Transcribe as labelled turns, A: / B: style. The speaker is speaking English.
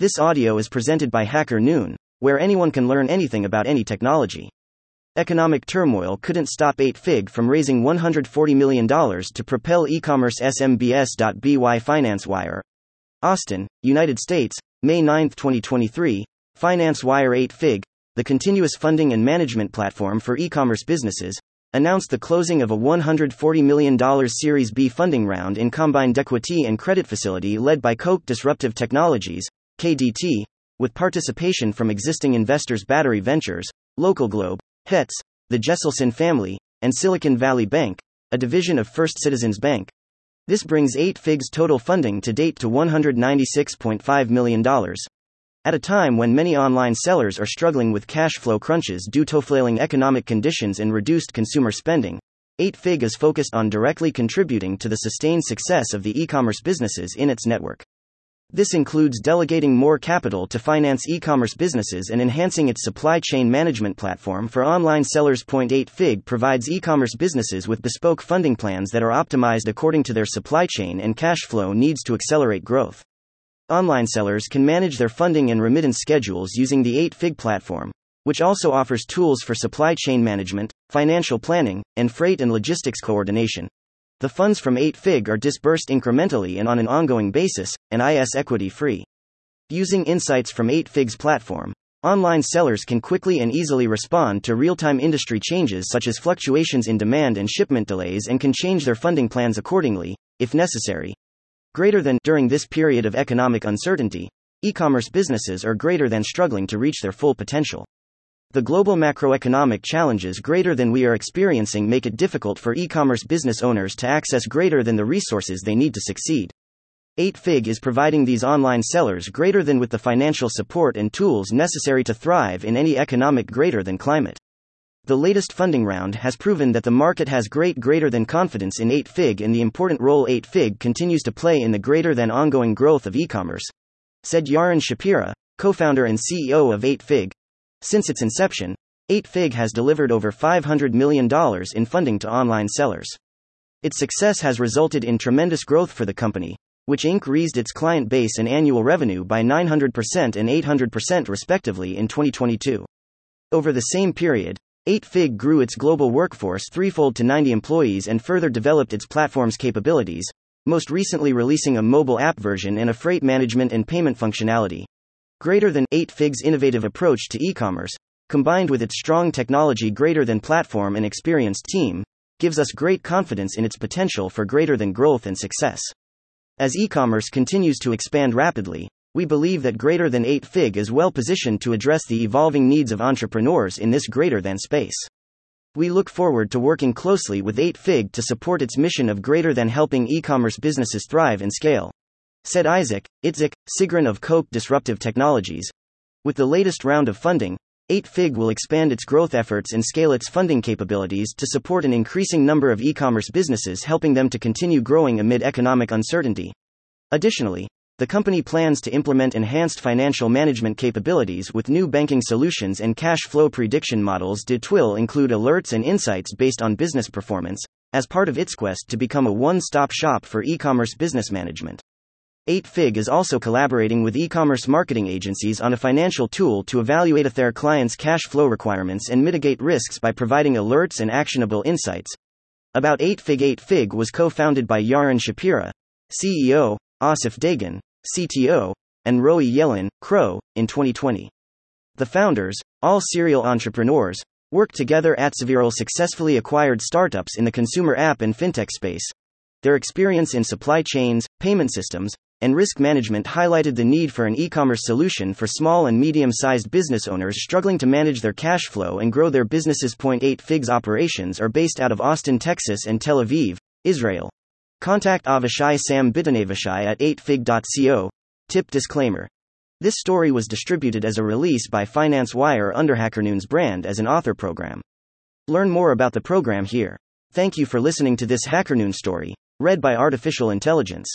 A: This audio is presented by Hacker Noon, where anyone can learn anything about any technology. Economic turmoil couldn't stop 8fig from raising $140 million to propel e commerce SMBS.by FinanceWire. Austin, United States, May 9, 2023. FinanceWire 8fig, the continuous funding and management platform for e commerce businesses, announced the closing of a $140 million Series B funding round in combined equity and credit facility led by Koch Disruptive Technologies, KDT, with participation from existing investors Battery Ventures, Local Globe, Hetz, the Jesselson family, and Silicon Valley Bank, a division of First Citizens Bank. This brings 8Fig's total funding to date to $196.5 million. At a time when many online sellers are struggling with cash flow crunches due to flailing economic conditions and reduced consumer spending, 8Fig is focused on directly contributing to the sustained success of the e commerce businesses in its network. This includes delegating more capital to finance e commerce businesses and enhancing its supply chain management platform for online sellers. 8 Fig provides e commerce businesses with bespoke funding plans that are optimized according to their supply chain and cash flow needs to accelerate growth. Online sellers can manage their funding and remittance schedules using the 8 Fig platform, which also offers tools for supply chain management, financial planning, and freight and logistics coordination. The funds from 8Fig are disbursed incrementally and on an ongoing basis, and IS equity free. Using insights from 8Fig's platform, online sellers can quickly and easily respond to real time industry changes such as fluctuations in demand and shipment delays and can change their funding plans accordingly, if necessary. Greater than during this period of economic uncertainty, e commerce businesses are greater than struggling to reach their full potential. The global macroeconomic challenges greater than we are experiencing make it difficult for e commerce business owners to access greater than the resources they need to succeed. 8Fig is providing these online sellers greater than with the financial support and tools necessary to thrive in any economic greater than climate. The latest funding round has proven that the market has great greater than confidence in 8Fig and the important role 8Fig continues to play in the greater than ongoing growth of e commerce. Said Yaron Shapira, co founder and CEO of 8Fig, since its inception, 8Fig has delivered over $500 million in funding to online sellers. Its success has resulted in tremendous growth for the company, which increased its client base and annual revenue by 900% and 800% respectively in 2022. Over the same period, 8Fig grew its global workforce threefold to 90 employees and further developed its platform's capabilities, most recently releasing a mobile app version and a freight management and payment functionality. Greater than 8Fig's innovative approach to e commerce, combined with its strong technology greater than platform and experienced team, gives us great confidence in its potential for greater than growth and success. As e commerce continues to expand rapidly, we believe that greater than 8Fig is well positioned to address the evolving needs of entrepreneurs in this greater than space. We look forward to working closely with 8Fig to support its mission of greater than helping e commerce businesses thrive and scale said Isaac Itzik Sigrin of Koch Disruptive Technologies. With the latest round of funding, 8Fig will expand its growth efforts and scale its funding capabilities to support an increasing number of e commerce businesses, helping them to continue growing amid economic uncertainty. Additionally, the company plans to implement enhanced financial management capabilities with new banking solutions and cash flow prediction models. Did will include alerts and insights based on business performance, as part of its quest to become a one stop shop for e commerce business management. 8Fig is also collaborating with e commerce marketing agencies on a financial tool to evaluate their clients' cash flow requirements and mitigate risks by providing alerts and actionable insights. About 8Fig 8Fig was co founded by Yaron Shapira, CEO, Asif Dagan, CTO, and Roy Yellen, CRO, in 2020. The founders, all serial entrepreneurs, worked together at Several successfully acquired startups in the consumer app and fintech space. Their experience in supply chains, payment systems, and risk management highlighted the need for an e commerce solution for small and medium sized business owners struggling to manage their cash flow and grow their businesses. 8 Figs operations are based out of Austin, Texas and Tel Aviv, Israel. Contact Avishai Sam Bitanavishai at 8fig.co. Tip disclaimer. This story was distributed as a release by Finance Wire under HackerNoon's brand as an author program. Learn more about the program here. Thank you for listening to this HackerNoon story, read by Artificial Intelligence.